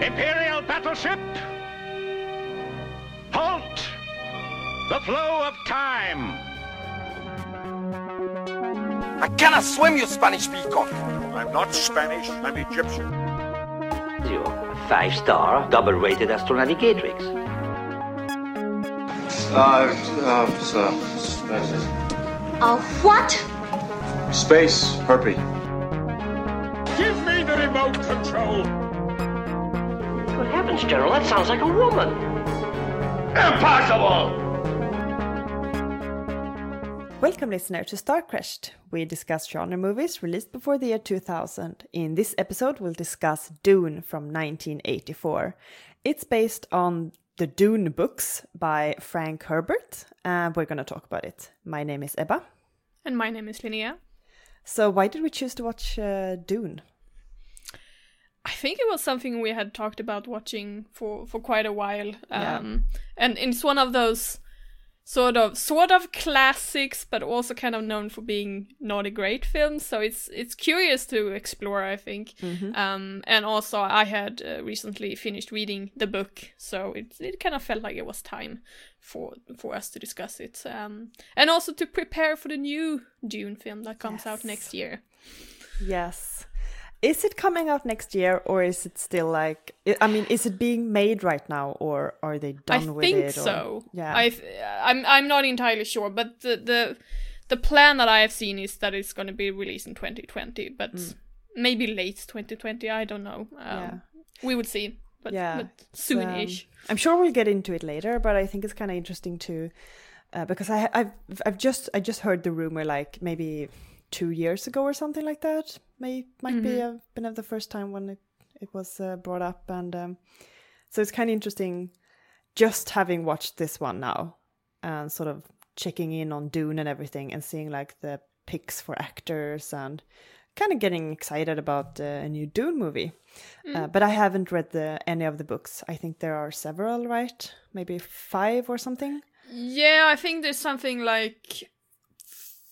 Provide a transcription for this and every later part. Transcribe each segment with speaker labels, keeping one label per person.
Speaker 1: Imperial battleship! Halt! The flow of time!
Speaker 2: I cannot swim, you Spanish peacock!
Speaker 3: I'm not Spanish, I'm Egyptian.
Speaker 4: You five star, double rated astronavigatrix.
Speaker 5: Uh, uh, so, space.
Speaker 6: A what?
Speaker 5: Space, herpy.
Speaker 1: Give me the remote control!
Speaker 4: Good heavens, General, that sounds like a woman.
Speaker 1: Impossible!
Speaker 7: Welcome, listener, to Star Crashed. We discuss genre movies released before the year 2000. In this episode, we'll discuss Dune from 1984. It's based on the Dune books by Frank Herbert, and we're going to talk about it. My name is Ebba.
Speaker 8: And my name is Linnea.
Speaker 7: So, why did we choose to watch uh, Dune?
Speaker 8: I think it was something we had talked about watching for, for quite a while.
Speaker 7: Yeah.
Speaker 8: Um, and it's one of those sort of sort of classics, but also kind of known for being not a great film. So it's it's curious to explore, I think. Um, and also, I had uh, recently finished reading the book, so it it kind of felt like it was time for for us to discuss it. Um, and also to prepare for the new Dune film that comes out next year.
Speaker 7: Yes. Is it coming out next year, or is it still like? I- I mean, is it being made right now, or are they done
Speaker 8: I
Speaker 7: with
Speaker 8: think
Speaker 7: it? or-
Speaker 8: so.
Speaker 7: Yeah.
Speaker 8: I I'm I'm not entirely sure, but the the the plan that I have seen is that it's going to be released in 2020, but maybe late 2020. I don't know. Um,
Speaker 7: Yeah.
Speaker 8: we would see. But,
Speaker 7: Yeah,
Speaker 8: but
Speaker 7: it's, um,
Speaker 8: soonish.
Speaker 7: I'm sure we'll get into it later, but I think it's kind of interesting to uh, because I I've I've just I just heard the rumor like maybe two years ago or something like that. May might be uh, been of the first time when it it was uh, brought up, and um, so it's kind of interesting just having watched this one now and sort of checking in on Dune and everything and seeing like the picks for actors and kind of getting excited about uh, a new Dune movie. Uh, but I haven't read the any of the books. I think there are several, right? Maybe five or something.
Speaker 8: Yeah, I think there's something like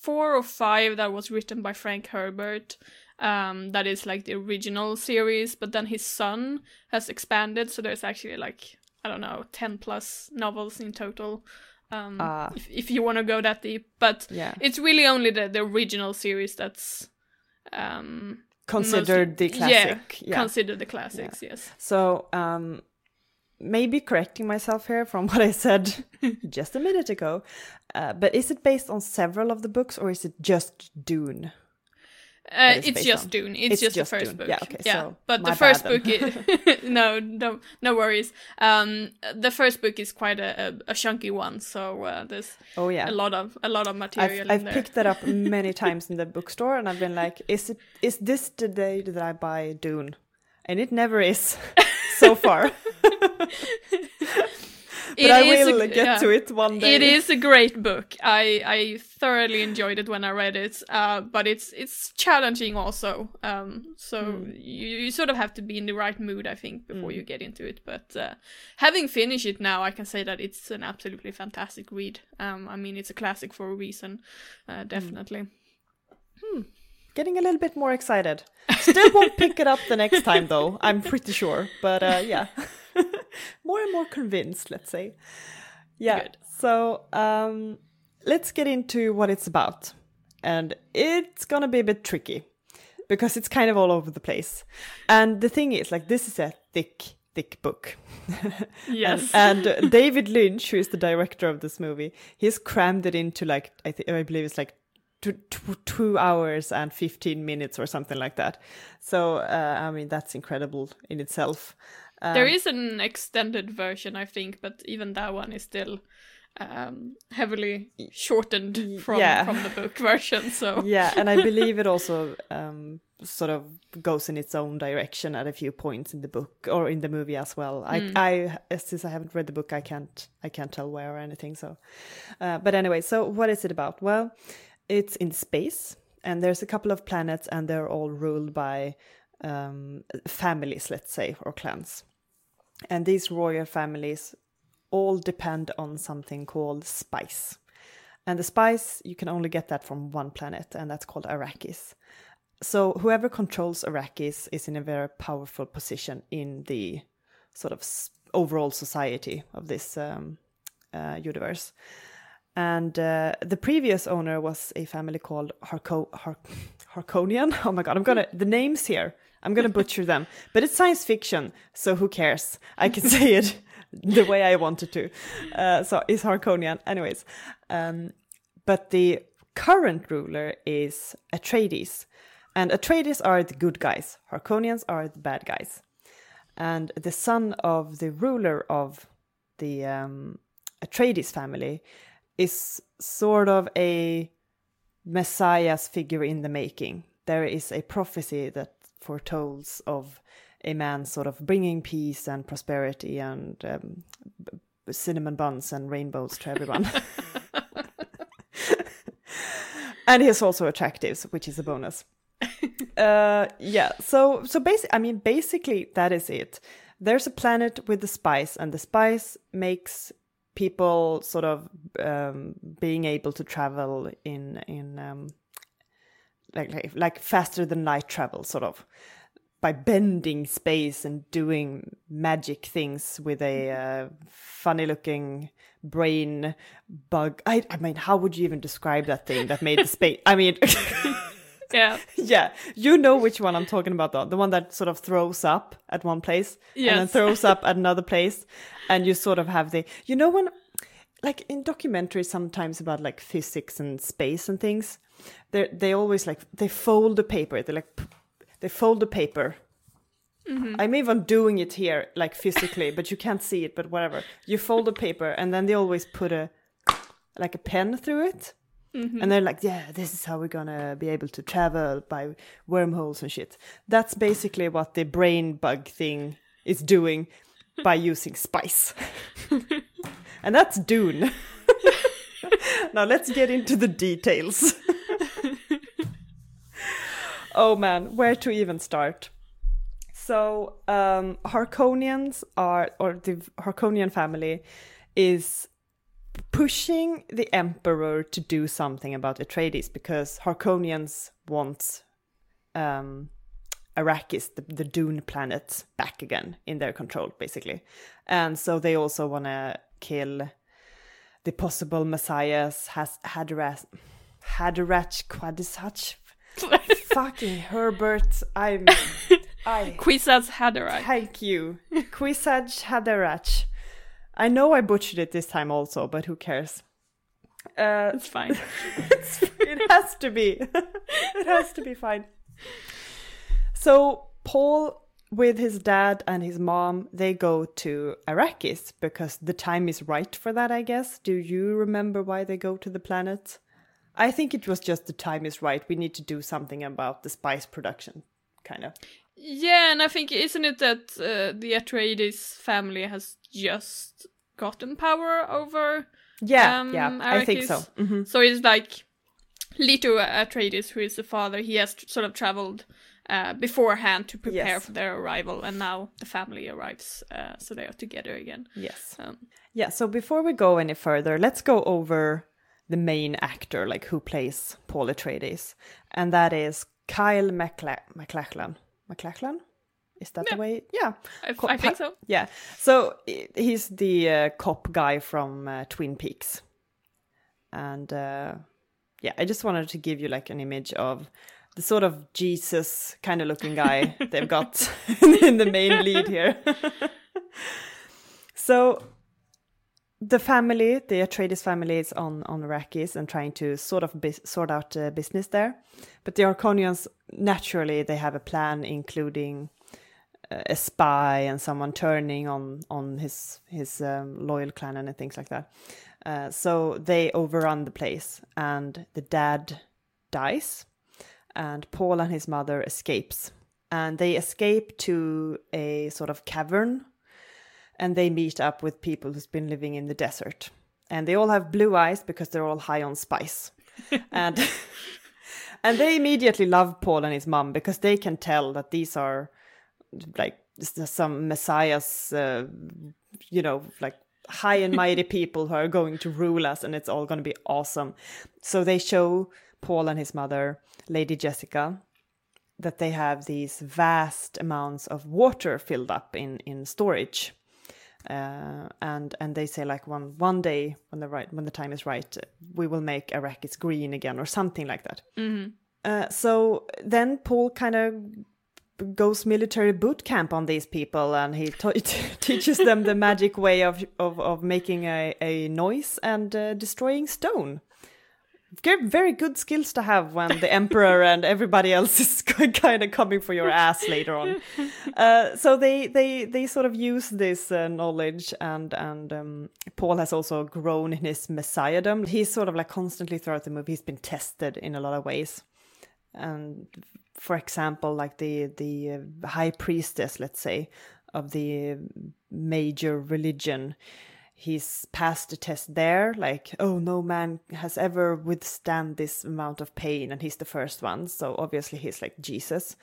Speaker 8: four or five that was written by Frank Herbert. Um, that is like the original series, but then his son has expanded, so there's actually like I don't know, ten plus novels in total. Um,
Speaker 7: Ah.
Speaker 8: if if you want to go that deep, but
Speaker 7: Yeah.
Speaker 8: it's really only the the original series that's um
Speaker 7: Considered
Speaker 8: mostly-
Speaker 7: the classic.
Speaker 8: Yeah, considered the classics. Yes.
Speaker 7: So, um, maybe correcting myself here from what I said just a minute ago, uh, but is it based on several of the books or is it just Dune?
Speaker 8: Uh,
Speaker 7: it's
Speaker 8: it's just
Speaker 7: on.
Speaker 8: Dune. It's,
Speaker 7: It's
Speaker 8: just,
Speaker 7: just
Speaker 8: the first
Speaker 7: Dune.
Speaker 8: book.
Speaker 7: Yeah, okay, so
Speaker 8: but the first book, is, no, no, no worries. Um, the first book is quite a, a, a chunky one, so uh, there's
Speaker 7: Oh yeah,
Speaker 8: a lot of a lot of material
Speaker 7: I've, I've picked that up many times in the bookstore, and I've been like, "Is it? Is this the day that I buy Dune?" And it never is, so far. but
Speaker 8: It
Speaker 7: I
Speaker 8: is a-
Speaker 7: will get
Speaker 8: yeah.
Speaker 7: to it one day.
Speaker 8: It is a great book. I I thoroughly enjoyed it when I read it. Uh, but it's it's challenging also. Um, so
Speaker 7: Hmm.
Speaker 8: you, you sort of have to be in the right mood, I think, before
Speaker 7: Hmm.
Speaker 8: you get into it. But uh, having finished it now, I can say that it's an absolutely fantastic read. Um, I mean, it's a classic for a reason, uh,
Speaker 7: Hmm. Getting a little bit more excited. Still won't pick it up the next time, though. I'm pretty sure. But uh, yeah, more and more convinced. Let's say. Yeah.
Speaker 8: Good.
Speaker 7: So um, let's get into what it's about, and it's gonna be a bit tricky because it's kind of all over the place. And the thing is, like, this is a thick, thick book.
Speaker 8: Yes.
Speaker 7: and uh, David Lynch, who is the director of this movie, he's crammed it into like I think I believe it's like two, hours and fifteen minutes or something like that. So uh, I mean that's incredible in itself. Um,
Speaker 8: there is an extended version, I think, but even that one is still um, heavily shortened from
Speaker 7: yeah.
Speaker 8: from the book version. So
Speaker 7: yeah, and I believe it also um, sort of goes in its own direction at a few points in the book or in the movie as well. I, I since I haven't read the book, I can't I can't tell where or anything. So, uh, but anyway, so what is it about? Well, it's in space, and there's a couple of planets, and they're all ruled by um, families, let's say, or clans. And these royal families all depend on something called spice. And the spice, you can only get that from one planet, and that's called Arrakis. So whoever controls Arrakis is in a very powerful position in the sort of overall society of this um, uh, universe. And uh, the previous owner was a family called Harco- Har- Harkonian. Oh my god, I'm gonna the names here. I'm gonna butcher them, but it's science fiction, so who cares? I can say it the way I wanted to. Uh, so it's Harconian, anyways. Um, but the current ruler is Atreides, and Atreides are the good guys. Harconians are the bad guys, and the son of the ruler of the um, Atreides family is sort of a messiah's figure in the making. There is a prophecy that foretells of a man sort of bringing peace and prosperity and um, cinnamon buns and rainbows to everyone. and he's also attractive, which is a bonus. uh, yeah, so so basically, I mean, basically that is it. There's a planet with the spice, and the spice makes people sort of um, being able to travel in in um, like, like like faster than light travel, sort of by bending space and doing magic things with a uh, funny looking brain bug. I I mean, how would you even describe that thing that made the space? I mean.
Speaker 8: Yeah.
Speaker 7: Yeah, you know which one I'm talking about, though. The one that sort of throws up at one place and then throws up at another place, and you sort of have the, you know, when, like in documentaries sometimes about like physics and space and things, they they always like they fold the paper. They like they fold the paper. Mm-hmm. I'm even doing it here, like physically, but you can't see it. But whatever, you fold the paper, and then they always put a like a pen through it. And they're like, yeah, this is how we're gonna be able to travel by wormholes and shit. That's basically what the brain bug thing is doing by using spice. and that's Dune. now let's get into the details. oh man, where to even start? So, um, Harkonians are, or the Harkonian family is pushing the emperor to do something about Atreides because Harkonians want um, Arrakis, the, the Dune planet, back again in their control, basically. And so they also want to kill the possible messiahs, has Haderach Quadisach. Fucking Herbert, I'm. I
Speaker 8: Kwisatz Haderach.
Speaker 7: Thank you. Kwisatz Haderach. I know I butchered it this time also, but who cares? Uh,
Speaker 8: It's fine.
Speaker 7: it's, it has to be. it has to be fine. So Paul, with his dad and his mom, they go to Arrakis because the time is right for that. I guess. Do you remember why they go to the planet? I think it was just the time is right. We need to do something about the spice production, kind of.
Speaker 8: Yeah, and I think isn't it that uh, the Atreides family has just gotten power over?
Speaker 7: Yeah,
Speaker 8: um,
Speaker 7: yeah, I think so.
Speaker 8: Arrakis?
Speaker 7: hmm
Speaker 8: So it's like Leto Atreides, who is the father. He has sort of traveled uh, beforehand to prepare
Speaker 7: Yes.
Speaker 8: for their arrival, and now the family arrives, uh, so they are together again.
Speaker 7: Yes.
Speaker 8: Um,
Speaker 7: Yeah, so before we go any further, let's go over the main actor, like who plays Paul Atreides, and that is Kyle MacLa- MacLachlan. MacLachlan? Is that the way? Yeah.
Speaker 8: I,
Speaker 7: Co-
Speaker 8: I think so.
Speaker 7: Yeah. So he's the uh, cop guy from uh, Twin Peaks. And uh, yeah, I just wanted to give you like an image of the sort of Jesus kind of looking guy they've got in the main lead here. so the family, the Atreides family, is on on Arrakis and trying to sort of sort out uh, business there. But the Arconians, naturally, they have a plan, including uh, a spy and someone turning on on his his um, loyal clan and things like that. Uh, so they overrun the place, and the dad dies, and Paul and his mother escapes, and they escape to a sort of cavern and they meet up with people who's been living in the desert. And they all have blue eyes because they're all high on spice. And and they immediately love paul and his mom because they can tell that these are like some messiahs uh, you know like high and mighty people who are going to rule us and it's all going to be awesome. So they show paul and his mother lady jessica that they have these vast amounts of water filled up in in storage. Uh, and and they say like one one day when the right when the time is right we will make Arrakis green again or something like that. Uh, so then Paul kind of goes military boot camp on these people and he t- teaches them the magic way of of, of making a, a noise and uh, destroying stone very good skills to have when the emperor and everybody else is kind of coming for your ass later on. Uh, so they they they sort of use this uh, knowledge and and um, paul has also grown in his messiahdom he's sort of like constantly throughout the movie he's been tested in a lot of ways. And for example like the the uh, high priestess let's say of the major religion he's passed the test there like oh no man has ever withstand this amount of pain and he's the first one so obviously he's like jesus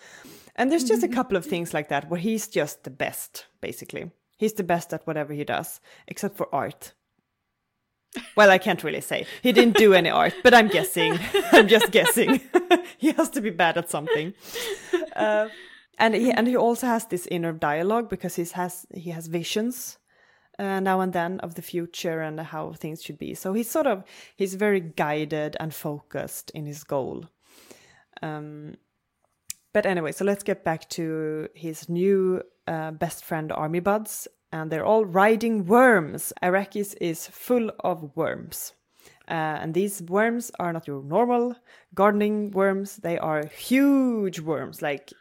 Speaker 7: and there's just a couple of things like that where he's just the best basically he's the best at whatever he does except for art well, I can't really say. He didn't do any art, but I'm guessing. I'm just guessing. he has to be bad at something. Uh, and he and he also has this inner dialogue because he has he has visions uh, now and then of the future and how things should be. So he's sort of he's very guided and focused in his goal. Um, but anyway, so let's get back to his new uh, best friend army buds, and they're all riding worms. Arrakis is full of worms. Uh, and these worms are not your normal gardening worms, they are huge worms, like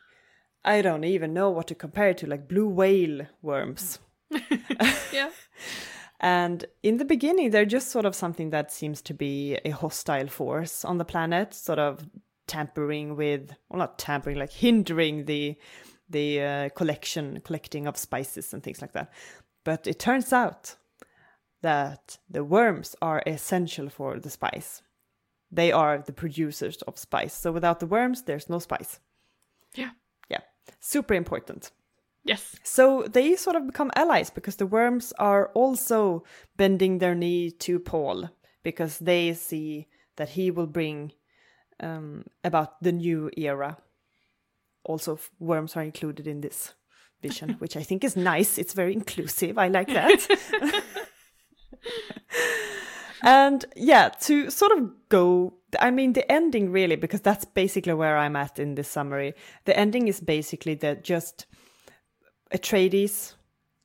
Speaker 7: I don't even know what to compare it to, like blue whale worms.
Speaker 8: Yeah.
Speaker 7: And in the beginning, they're just sort of something that seems to be a hostile force on the planet, sort of tampering with, well, not tampering, like hindering the the uh, collection, collecting of spices and things like that. But it turns out that the worms are essential for the spice. They are the producers of spice. So without the worms, there's no spice.
Speaker 8: Yeah.
Speaker 7: Yeah, super important.
Speaker 8: Yes.
Speaker 7: So they sort of become allies because the worms are also bending their knee to Paul because they see that he will bring um, about the new era. Also, worms are included in this vision, which I think is nice. It's very inclusive. I like that. and yeah, to sort of go, I mean, the ending really, because that's basically where I'm at in this summary. The ending is basically that just Atreides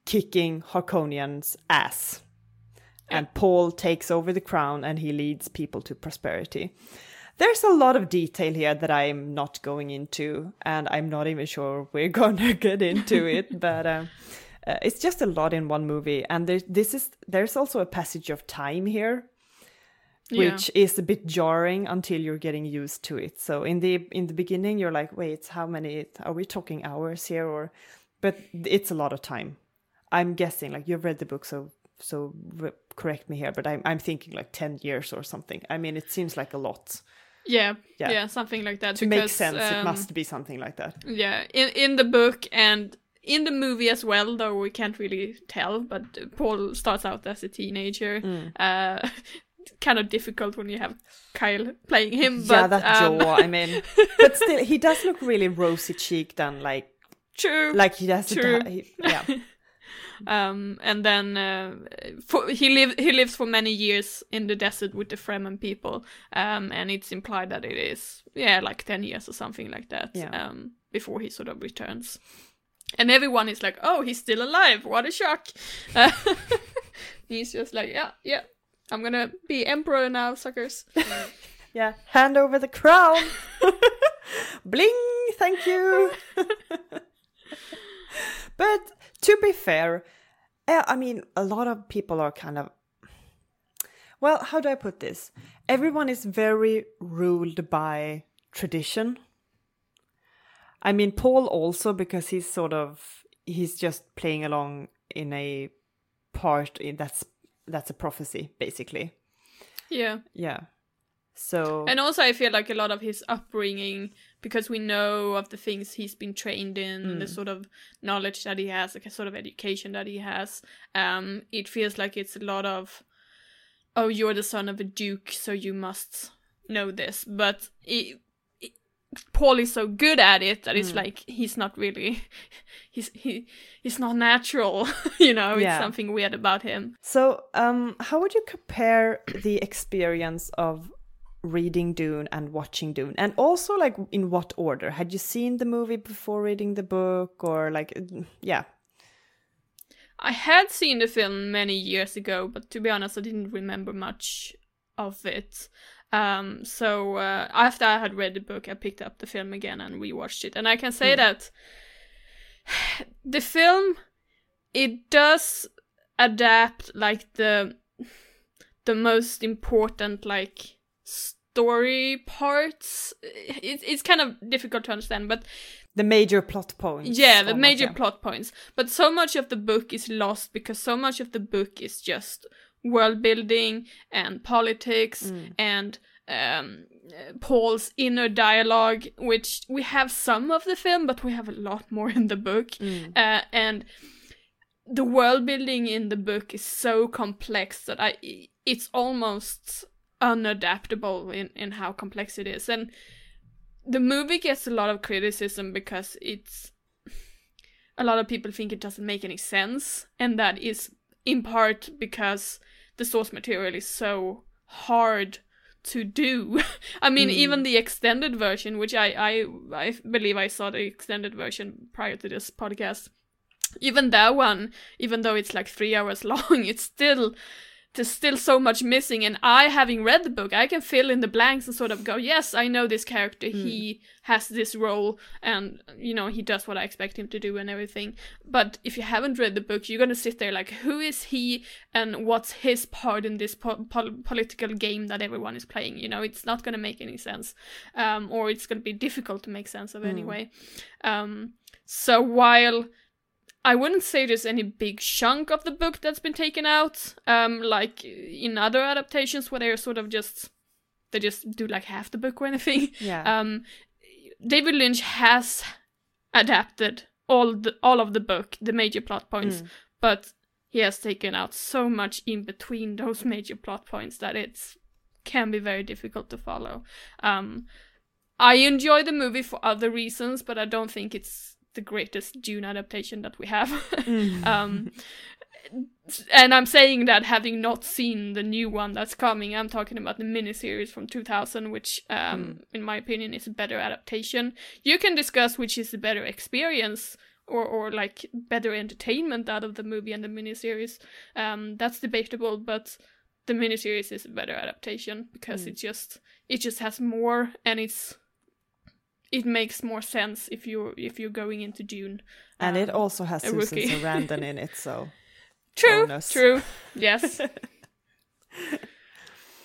Speaker 7: kicking Harkonian's ass. And Paul takes over the crown and he leads people to prosperity. There's a lot of detail here that I'm not going into, and I'm not even sure we're gonna get into it. but um, uh, it's just a lot in one movie, and there's this is there's also a passage of time here,
Speaker 8: Yeah.
Speaker 7: which is a bit jarring until you're getting used to it. So in the in the beginning, you're like, wait, how many are we talking hours here? Or, but it's a lot of time. I'm guessing like you've read the book, so so re- correct me here, but I'm I'm thinking like ten years or something. I mean, it seems like a lot.
Speaker 8: Yeah,
Speaker 7: Yeah.
Speaker 8: yeah, something like that.
Speaker 7: To make
Speaker 8: because,
Speaker 7: sense, it
Speaker 8: um,
Speaker 7: must be something like that.
Speaker 8: Yeah, in in the book and in the movie as well, though we can't really tell. But Paul starts out as a teenager.
Speaker 7: Mm.
Speaker 8: Uh, kind of difficult when you have Kyle playing him.
Speaker 7: yeah,
Speaker 8: but,
Speaker 7: that
Speaker 8: um,
Speaker 7: jaw. I mean, but still, he does look really rosy cheeked and like
Speaker 8: true.
Speaker 7: like he has
Speaker 8: True.
Speaker 7: To, he, yeah.
Speaker 8: um, and then uh, for, he live he lives for many years in the desert with the Fremen people. Um, and it's implied that it is yeah like ten years or something like that.
Speaker 7: Yeah.
Speaker 8: Um, before he sort of returns. And everyone is like, "Oh, he's still alive! What a shock!" Uh, he's just like, "Yeah, yeah, I'm gonna be emperor now, suckers."
Speaker 7: Yeah, hand over the crown. Bling, thank you. But to be fair, eh, I mean, a lot of people are kind of. Well, how do I put this? Everyone is very ruled by tradition. I mean, Paul also, because he's sort of. He's just playing along in a part in that's that's a prophecy basically
Speaker 8: yeah.
Speaker 7: yeah so
Speaker 8: And also, I feel like a lot of his upbringing, because we know of the things he's been trained in, the sort of knowledge that he has, like a sort of education that he has, um, it feels like it's a lot of, oh, you're the son of a duke, so you must know this. But it, it- Paul is so good at it that it's like he's not really he's he he's not natural you know it's something weird about him.
Speaker 7: So, um, how would you compare the experience of reading Dune and watching Dune? And also, like, in what order? Had you seen the movie before reading the book, or like, yeah,
Speaker 8: I had seen the film many years ago, but to be honest, I didn't remember much of it. Um, so uh, after I had read the book, I picked up the film again and rewatched it, and I can say that the film it does adapt like the the most important like story parts. It, it's kind of difficult to understand, but
Speaker 7: the major plot points.
Speaker 8: yeah, the major
Speaker 7: yeah.
Speaker 8: plot points. But so much of the book is lost because so much of the book is just world building and politics
Speaker 7: Mm.
Speaker 8: and um, Paul's inner dialogue, which we have some of the film, but we have a lot more in the book.
Speaker 7: Mm.
Speaker 8: Uh, and the world building in the book is so complex that I it's almost unadaptable in, in how complex it is. And the movie gets a lot of criticism because it's a lot of people think it doesn't make any sense. And that is in part because the source material is so hard to do. I mean even hmm. the extended version which I, I i believe i saw the extended version prior to this podcast. Even that one even though it's like three hours long it's still there's still so much missing and i having read the book i can fill in the blanks and sort of go yes i know this character. He has this role and you know he does what i expect him to do and everything. But if you haven't read the book you're going to sit there like who is he and what's his part in this po- pol- political game that everyone is playing? You know it's not going to make any sense um, or it's going to be difficult to make sense of anyway. Um, so while I wouldn't say there's any big chunk of the book that's been taken out, um, like in other adaptations where they're sort of just they just do like half the book or anything.
Speaker 7: Yeah.
Speaker 8: Um, David Lynch has adapted all the all of the book, the major plot points, but he has taken out so much in between those major plot points that it's can be very difficult to follow. Um, I enjoy the movie for other reasons, but I don't think it's the greatest Dune adaptation that we have. um, and I'm saying that having not seen the new one that's coming, I'm talking about the miniseries from 2000, which, um, in my opinion, is a better adaptation. You can discuss which is the better experience or, or like better entertainment out of the movie and the miniseries. Um, that's debatable, but the miniseries is a better adaptation because it just it just has more and it's it makes more sense if you're if you're going into Dune.
Speaker 7: and it um, also has Susan. Sarandon in it, so
Speaker 8: True,
Speaker 7: bonus.
Speaker 8: true, yes.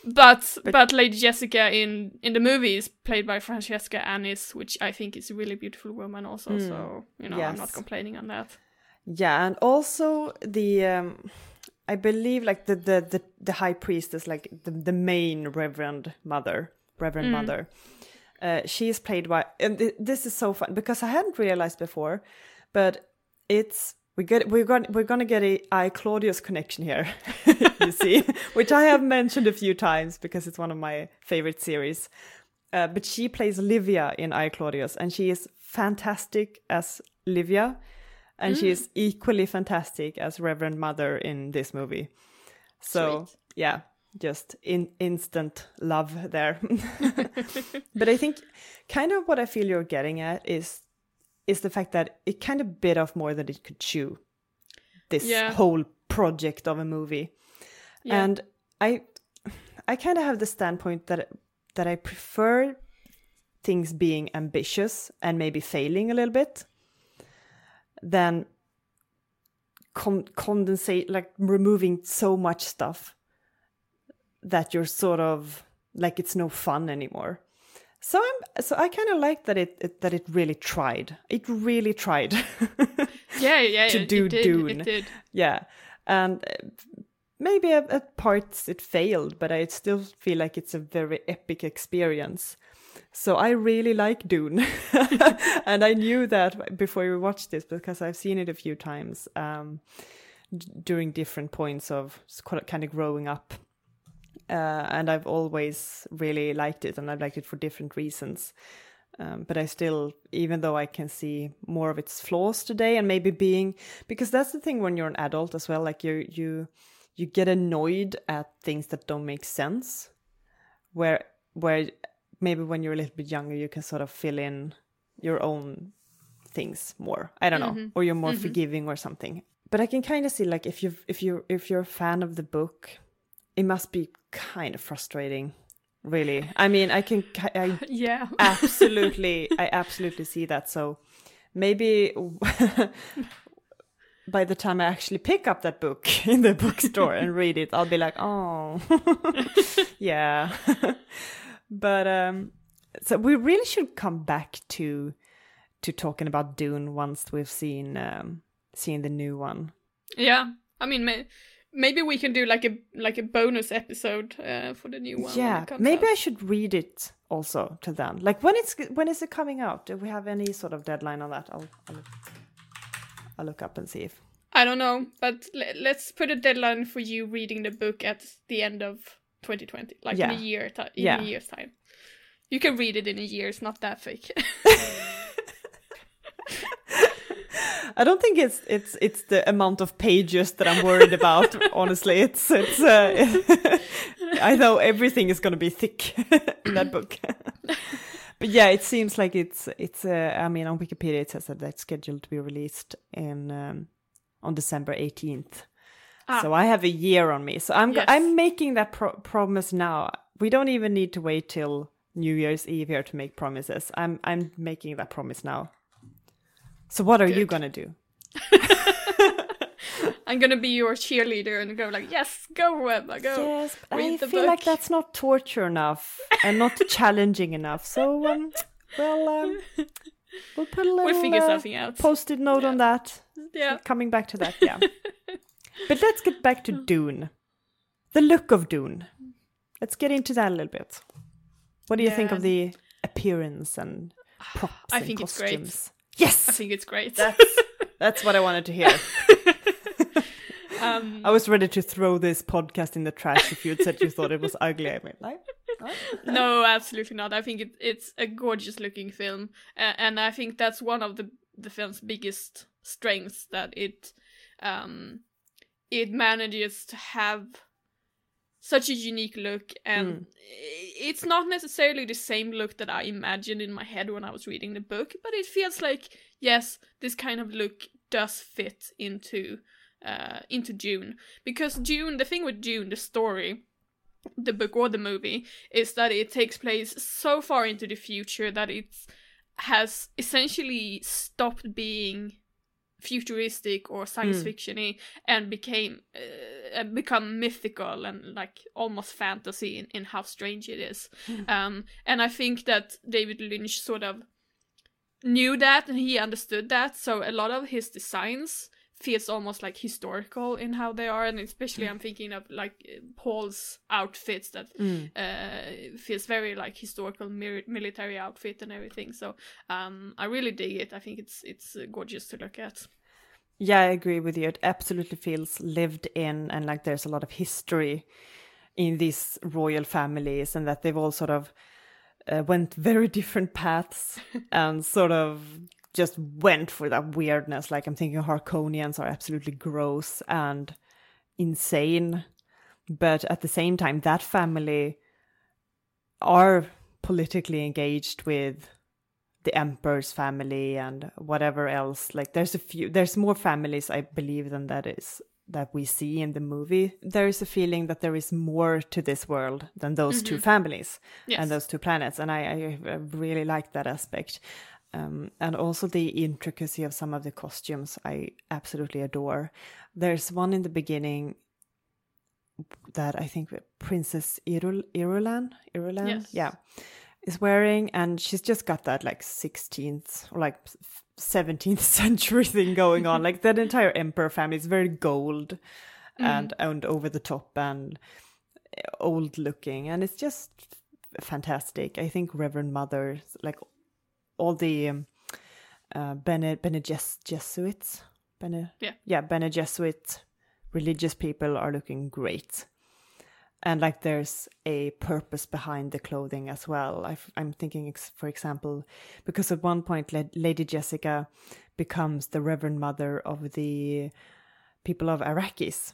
Speaker 8: but, but Lady Jessica in in the movie is played by Francesca Annis, which I think is a really beautiful woman also. Hmm. So you know I'm not complaining on that.
Speaker 7: Yeah, and also the um I believe like the the the, the high priest is like the, the main reverend mother, reverend hmm. mother. Uh, she is played by and th- this is so fun because I hadn't realized before, but it's we get we're going we're gonna get a I Claudius connection here, you see, which I have mentioned a few times because it's one of my favorite series. Uh, but she plays Livia in I Claudius, and she is fantastic as Livia, and she is equally fantastic as Reverend Mother in this movie. So
Speaker 8: Sweet.
Speaker 7: yeah, just in instant love there. but I think kind of what I feel you're getting at is is the fact that it kind of bit off more than it could chew. This
Speaker 8: Yeah.
Speaker 7: whole project of a movie.
Speaker 8: Yeah.
Speaker 7: And I I kind of have the standpoint that that I prefer things being ambitious and maybe failing a little bit than con- condensate like removing so much stuff that you're sort of like it's no fun anymore. So I'm so I kind of like that it, it that it really tried. It really tried.
Speaker 8: Yeah, yeah,
Speaker 7: To do
Speaker 8: it did,
Speaker 7: Dune.
Speaker 8: It did.
Speaker 7: yeah, and uh, maybe at, parts it failed, but I still feel like it's a very epic experience. So I really like Dune, and I knew that before we watched this because I've seen it a few times um, d- during different points of kind of growing up, uh, and I've always really liked it, and I've liked it for different reasons. Um, but I still, even though I can see more of its flaws today, and maybe being because that's the thing when you're an adult as well. Like you, you, you get annoyed at things that don't make sense. Where, where maybe when you're a little bit younger, you can sort of fill in your own things more. I don't know, or you're more forgiving or something. But I can kind of see like if you if you if you're a fan of the book, it must be kind of frustrating. Really, I mean, I can I
Speaker 8: Yeah.
Speaker 7: absolutely I absolutely see that. So maybe by the time I actually pick up that book in the bookstore and read it, I'll be like, oh, yeah. but um, so we really should come back to to talking about Dune once we've seen um, seen the new one.
Speaker 8: Yeah. I mean, may- maybe we can do like a like a bonus episode uh, for the new one.
Speaker 7: yeah, maybe
Speaker 8: out.
Speaker 7: I should read it also to them. Like when it's when is it coming out? Do we have any sort of deadline on that? I'll I'll, I'll look up and see if.
Speaker 8: I don't know, but le- let's put a deadline for you reading the book at the end of 2020, like
Speaker 7: Yeah.
Speaker 8: in a year, ti- in
Speaker 7: Yeah.
Speaker 8: a year's time. You can read it in a year. It's not that fake.
Speaker 7: I don't think it's it's it's the amount of pages that I'm worried about. honestly, it's it's. Uh, I know everything is going to be thick in that book. but yeah, it seems like it's it's. Uh, I mean, on Wikipedia it says that that's scheduled to be released in um, on December 18th. So I have a year on me. So I'm
Speaker 8: Yes.
Speaker 7: I'm making that pro- promise now. We don't even need to wait till New Year's Eve here to make promises. I'm I'm making that promise now. So what are you gonna do?
Speaker 8: I'm gonna be your cheerleader and go like, yes, go Ebba, go.
Speaker 7: Yes, I
Speaker 8: the
Speaker 7: feel like that's not torture enough and not challenging enough. So, um, well, um, we'll put a little
Speaker 8: We'll figure
Speaker 7: uh,
Speaker 8: something out.
Speaker 7: note on that.
Speaker 8: Yeah.
Speaker 7: Coming back to that, yeah. but let's get back to Dune. The look of Dune. Let's get into that a little bit. What do you think of the appearance and props
Speaker 8: I
Speaker 7: and
Speaker 8: think it's great.
Speaker 7: Yes,
Speaker 8: I think it's great.
Speaker 7: that's that's what I wanted to hear.
Speaker 8: um,
Speaker 7: I was ready to throw this podcast in the trash if you had said you thought it was ugly. I mean, like,
Speaker 8: no, absolutely not. I think it, it's a gorgeous looking film, uh, and I think that's one of the the film's biggest strengths that it um it manages to have such a unique look and i- it's not necessarily the same look that I imagined in my head when I was reading the book, but it feels like yes, this kind of look does fit into uh into Dune. Because Dune the thing with Dune the story the book or the movie is that it takes place so far into the future that it has essentially stopped being futuristic or science
Speaker 7: Mm.
Speaker 8: fictiony and became uh, become mythical and like almost fantasy in, in how strange it is um and i think that david lynch sort of knew that and he understood that so a lot of his designs feels almost like historical in how they are and especially i'm thinking of like paul's outfits that uh feels very like historical military outfit and everything. So um i really dig it. I think it's it's uh, gorgeous to look at.
Speaker 7: Yeah, I agree with you. It absolutely feels lived in, and like there's a lot of history in these royal families, and that they've all sort of uh, went very different paths and sort of just went for that weirdness. Like I'm thinking Harconians are absolutely gross and insane, but at the same time, that family are politically engaged with the emperor's family and whatever else. Like there's a few there's more families i believe than that is that we see in the movie. There is a feeling that there is more to this world than those two mm-hmm. families
Speaker 8: Yes.
Speaker 7: and those two planets. And I, I really like that aspect um, and also the intricacy of some of the costumes i absolutely adore. There's one in the beginning that i think princess Irul- irulan irulan?
Speaker 8: Yes.
Speaker 7: yeah. Is wearing and she's just got that like 16th or like 17th century thing going on. Like that entire emperor family is very gold and and over the top and old looking. And it's just fantastic. I think reverend mother like all the um, uh bene bene Jes- jesuits bene
Speaker 8: Yeah.
Speaker 7: yeah bene jesuit religious people are looking great and like there's a purpose behind the clothing as well. i am thinking, ex- for example, because at one point La- Lady Jessica becomes the Reverend Mother of the people of Arrakis.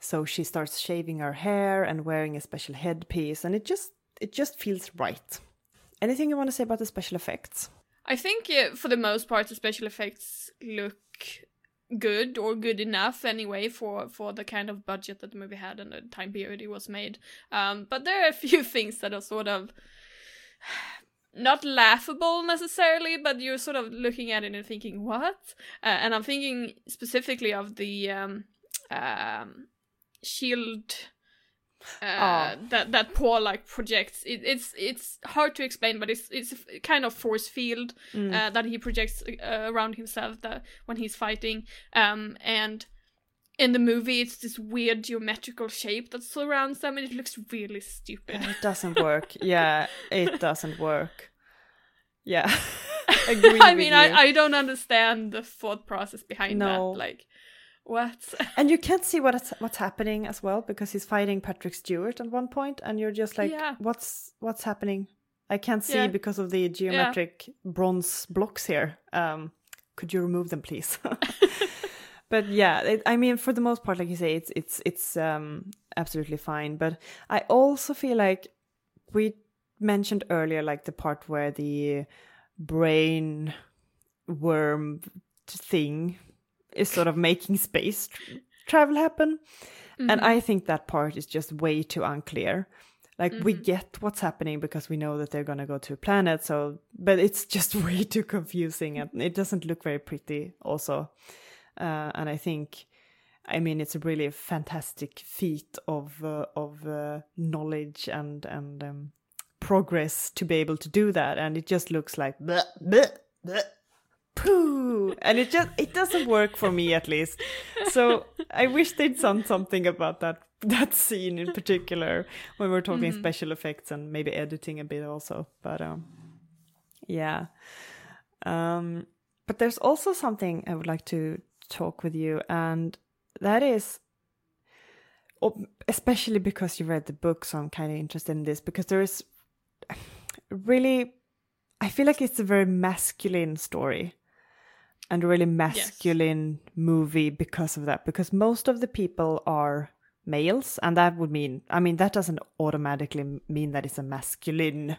Speaker 7: So she starts shaving her hair and wearing a special headpiece, and it just it just feels right. Anything you want to say about the special effects?
Speaker 8: I think for the most part, the special effects look good or good enough anyway for for the kind of budget that the movie had and the time period it was made. Um, but there are a few things that are sort of not laughable necessarily, but you're sort of looking at it and thinking, "What?" Uh, and I'm thinking specifically of the um, um, shield uh, oh. that that Paul like projects. It, it's it's hard to explain, but it's it's a kind of force field mm. uh, that he projects uh, around himself that when he's fighting. Um, and in the movie, it's this weird geometrical shape that surrounds them, and it looks really stupid.
Speaker 7: It doesn't work. yeah, it doesn't work. Yeah.
Speaker 8: I mean, I, I don't understand the thought process behind no. that. Like, what?
Speaker 7: and you can't see what's what's happening as well because he's fighting Patrick Stewart at one point, and you're just like, yeah. what's what's happening? I can't see yeah. because of the geometric yeah. bronze blocks here. Um, could you remove them, please? but yeah, it, I mean, for the most part, like you say, it's it's it's um, absolutely fine. But I also feel like we mentioned earlier, like the part where the brain worm thing is sort of making space travel happen. Mm-hmm. And I think that part is just way too unclear. Like mm-hmm. we get what's happening because we know that they're going to go to a planet so but it's just way too confusing and it doesn't look very pretty also. Uh, and I think I mean it's a really fantastic feat of uh, of uh, knowledge and and um, progress to be able to do that and it just looks like bleh, bleh, bleh poo! And it just it doesn't work for me at least. So i wish they'd done something about that that scene in particular when we're talking mm-hmm. special effects and maybe editing a bit also but um yeah. Um but there's also something i would like to talk with you and that is especially because you read the book so i'm kind of interested in this because there is really i feel like it's a very masculine story and a really masculine yes. movie because of that because most of the people are males and that would mean i mean that doesn't automatically mean that it's a masculine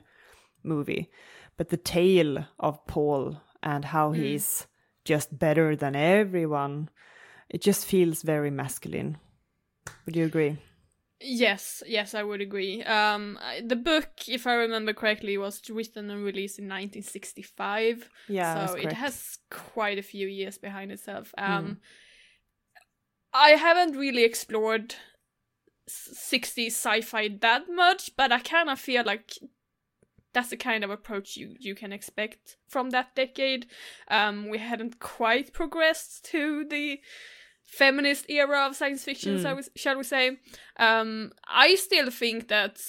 Speaker 7: movie but the tale of paul and how mm. he's just better than everyone it just feels very masculine would you agree
Speaker 8: Yes, yes, I would agree. Um, the book, if I remember correctly, was written and released in 1965. Yeah, so it has quite a few years behind itself. Hmm. Um, mm. I haven't really explored 60s sci-fi that much, but I kind of feel like that's the kind of approach you you can expect from that decade. Um, we hadn't quite progressed to the feminist era of science fiction, mm. so shall we say. Um, I still think that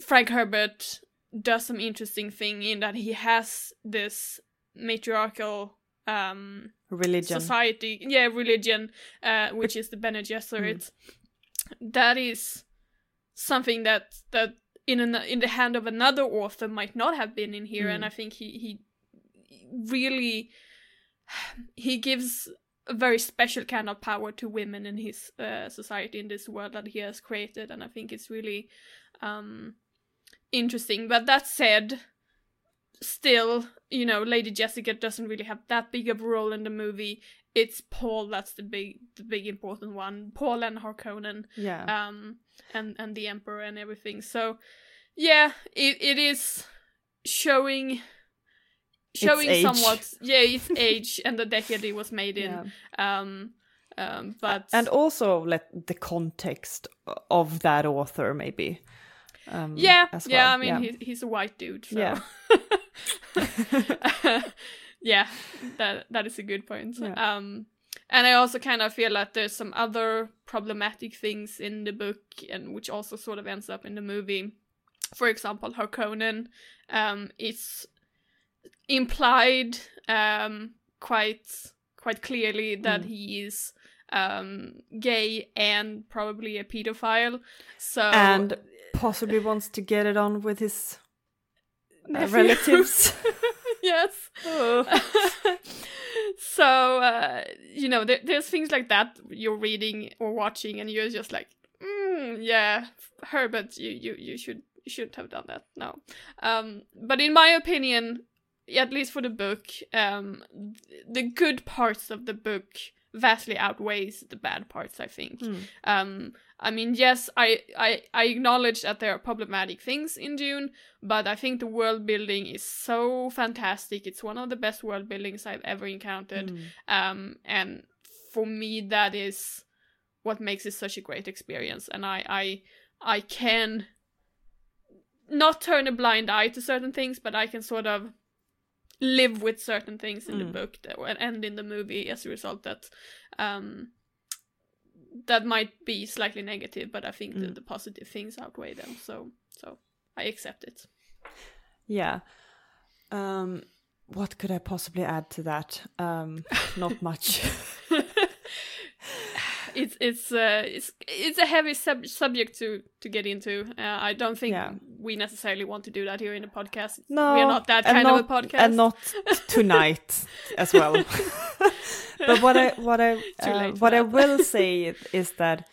Speaker 8: Frank Herbert does some interesting thing in that he has this matriarchal um
Speaker 7: religion
Speaker 8: society yeah religion uh which is the Bene Gesserit mm. that is something that that in an, in the hand of another author might not have been in here mm. and i think he he really he gives a very special kind of power to women in his uh, society in this world that he has created and i think it's really um, interesting. But that said still you know lady jessica doesn't really have that big of a role in the movie. It's paul that's the big the big important one. Paul and harkonnen
Speaker 7: yeah.
Speaker 8: um and and the emperor and everything. So yeah it, it is showing showing somewhat yeah its age and the decade it was made in yeah. um um but
Speaker 7: and also let the context of that author maybe
Speaker 8: um, yeah well. yeah i mean yeah. He, he's a white dude so. yeah yeah that that is a good point yeah. um and i also kind of feel that there's some other problematic things in the book and which also sort of ends up in the movie for example harkonnen um is implied um, quite quite clearly that mm. he is um, gay and probably a pedophile. So
Speaker 7: and possibly wants to get it on with his uh, relatives.
Speaker 8: yes. so uh, you know, there, there's things like that you're reading or watching, and you're just like, mm, yeah, Herbert, you you you should you shouldn't have done that. No. Um, but in my opinion, at least for the book, um, the good parts of the book vastly outweighs the bad parts. I think. Um, I mean, yes, I, I I acknowledge that there are problematic things in Dune, but I think the world building is so fantastic. It's one of the best world buildings I've ever encountered. Um, and for me, that is what makes it such a great experience. And I I I can not turn a blind eye to certain things, but I can sort of live with certain things in the book that, and in the movie as a result that um that might be slightly negative but i think the, the positive things outweigh them so so i accept it
Speaker 7: yeah. Um, what could I possibly add to that? Um, not much.
Speaker 8: it's it's uh it's it's a heavy sub- subject to to get into uh, i don't think
Speaker 7: Yeah.
Speaker 8: we necessarily want to do that here in the podcast
Speaker 7: No,
Speaker 8: we are not that kind
Speaker 7: not-
Speaker 8: of a podcast
Speaker 7: and not tonight as well. but what I what I uh, what I will say is that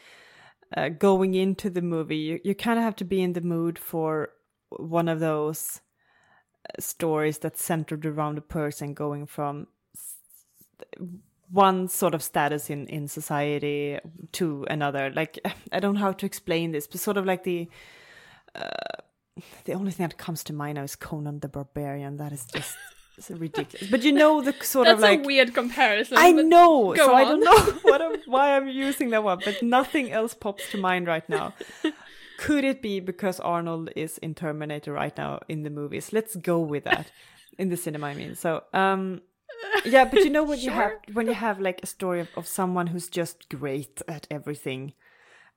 Speaker 7: uh, going into the movie, you, you kind of have to be in the mood for one of those uh, stories that's centered around a person going from one sort of status in in society to another. Like I don't know how to explain this, but sort of like the uh, the only thing that comes to mind now is Conan the Barbarian. That is just ridiculous. But you know the sort
Speaker 8: that's
Speaker 7: of like
Speaker 8: a weird comparison
Speaker 7: I know, so I don't know what I'm, why I'm using that one, but nothing else pops to mind right now. Could it be because Arnold is in Terminator right now in the movies? Let's go with that in the cinema. I mean, so um, yeah, but you know when you have when you have like a story of, of someone who's just great at everything,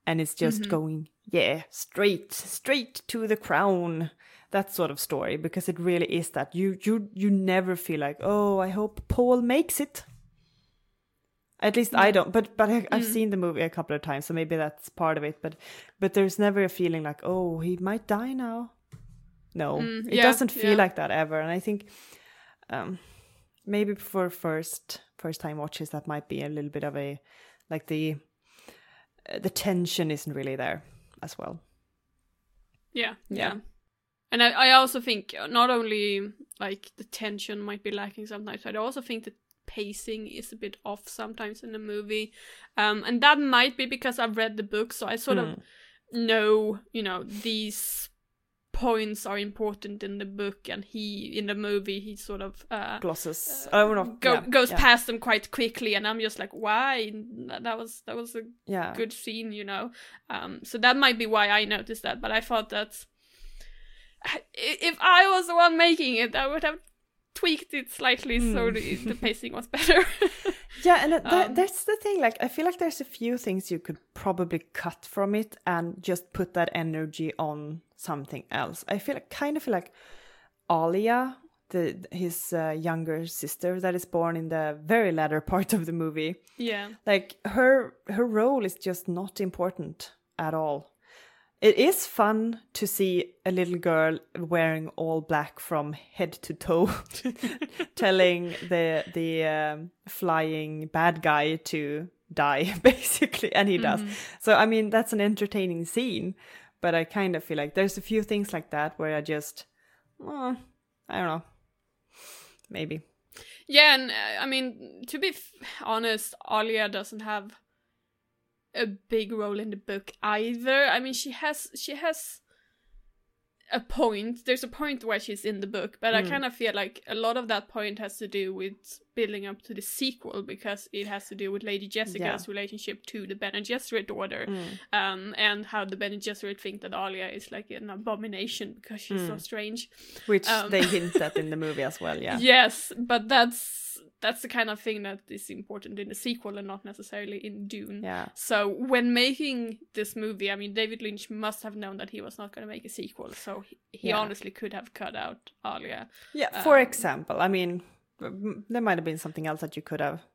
Speaker 7: and it's just
Speaker 8: Mm-hmm.
Speaker 7: going yeah straight straight to the crown. That sort of story because it really is that you you you never feel like oh I hope Paul makes it. At least I don't, but but I,
Speaker 8: Mm.
Speaker 7: I've seen the movie a couple of times, so maybe that's part of it. But but there's never a feeling like oh he might die now. No, it
Speaker 8: Mm, yeah,
Speaker 7: doesn't feel
Speaker 8: yeah.
Speaker 7: like that ever. And I think um, maybe for first first time watches that might be a little bit of a like the uh, the tension isn't really there as well.
Speaker 8: Yeah,
Speaker 7: Yeah.
Speaker 8: yeah. And I, I also think not only like the tension might be lacking sometimes, but I also think the pacing is a bit off sometimes in the movie. Um, and that might be because I've read the book, so I sort of know, you know, these points are important in the book, and he in the movie he sort of uh,
Speaker 7: Glosses. oh no,
Speaker 8: go,
Speaker 7: yeah,
Speaker 8: goes
Speaker 7: yeah,
Speaker 8: past them quite quickly, and I'm just like, why? That was that was a
Speaker 7: Yeah,
Speaker 8: good scene, you know. Um, so that might be why I noticed that. But I thought that if I was the one making it, I would have tweaked it slightly so the, the pacing was better.
Speaker 7: Yeah, and that, that,
Speaker 8: Um,
Speaker 7: that's the thing. Like, I feel like there's a few things you could probably cut from it and just put that energy on something else. I feel like, kind of feel like Alia, the his uh, younger sister that is born in the very latter part of the movie.
Speaker 8: yeah,
Speaker 7: Like her her role is just not important at all. It is fun to see a little girl wearing all black from head to toe, telling the the um, flying bad guy to die, basically, and he does. So I mean, that's an entertaining scene, but I kind of feel like there's a few things like that where I just, uh, I don't know, maybe.
Speaker 8: yeah, and uh, I mean to be f- honest, Alia doesn't have a big role in the book either. I mean, she has she has a point. There's a point where she's in the book, but I kind of feel like a lot of that point has to do with building up to the sequel because it has to do with Lady Jessica's relationship to the Bene Gesserit order, um, and how the Bene Gesserit think that Alia is like an abomination because she's so strange.
Speaker 7: Which
Speaker 8: Um.
Speaker 7: they hint at in the movie as well, yeah.
Speaker 8: Yes, but that's that's the kind of thing that is important in the sequel and not necessarily in Dune.
Speaker 7: Yeah.
Speaker 8: So when making this movie, I mean, David Lynch must have known that he was not going to make a sequel, so he, he
Speaker 7: Yeah.
Speaker 8: honestly could have cut out Alia.
Speaker 7: Yeah, for
Speaker 8: Um,
Speaker 7: example, I mean, there might have been something else that you could have kind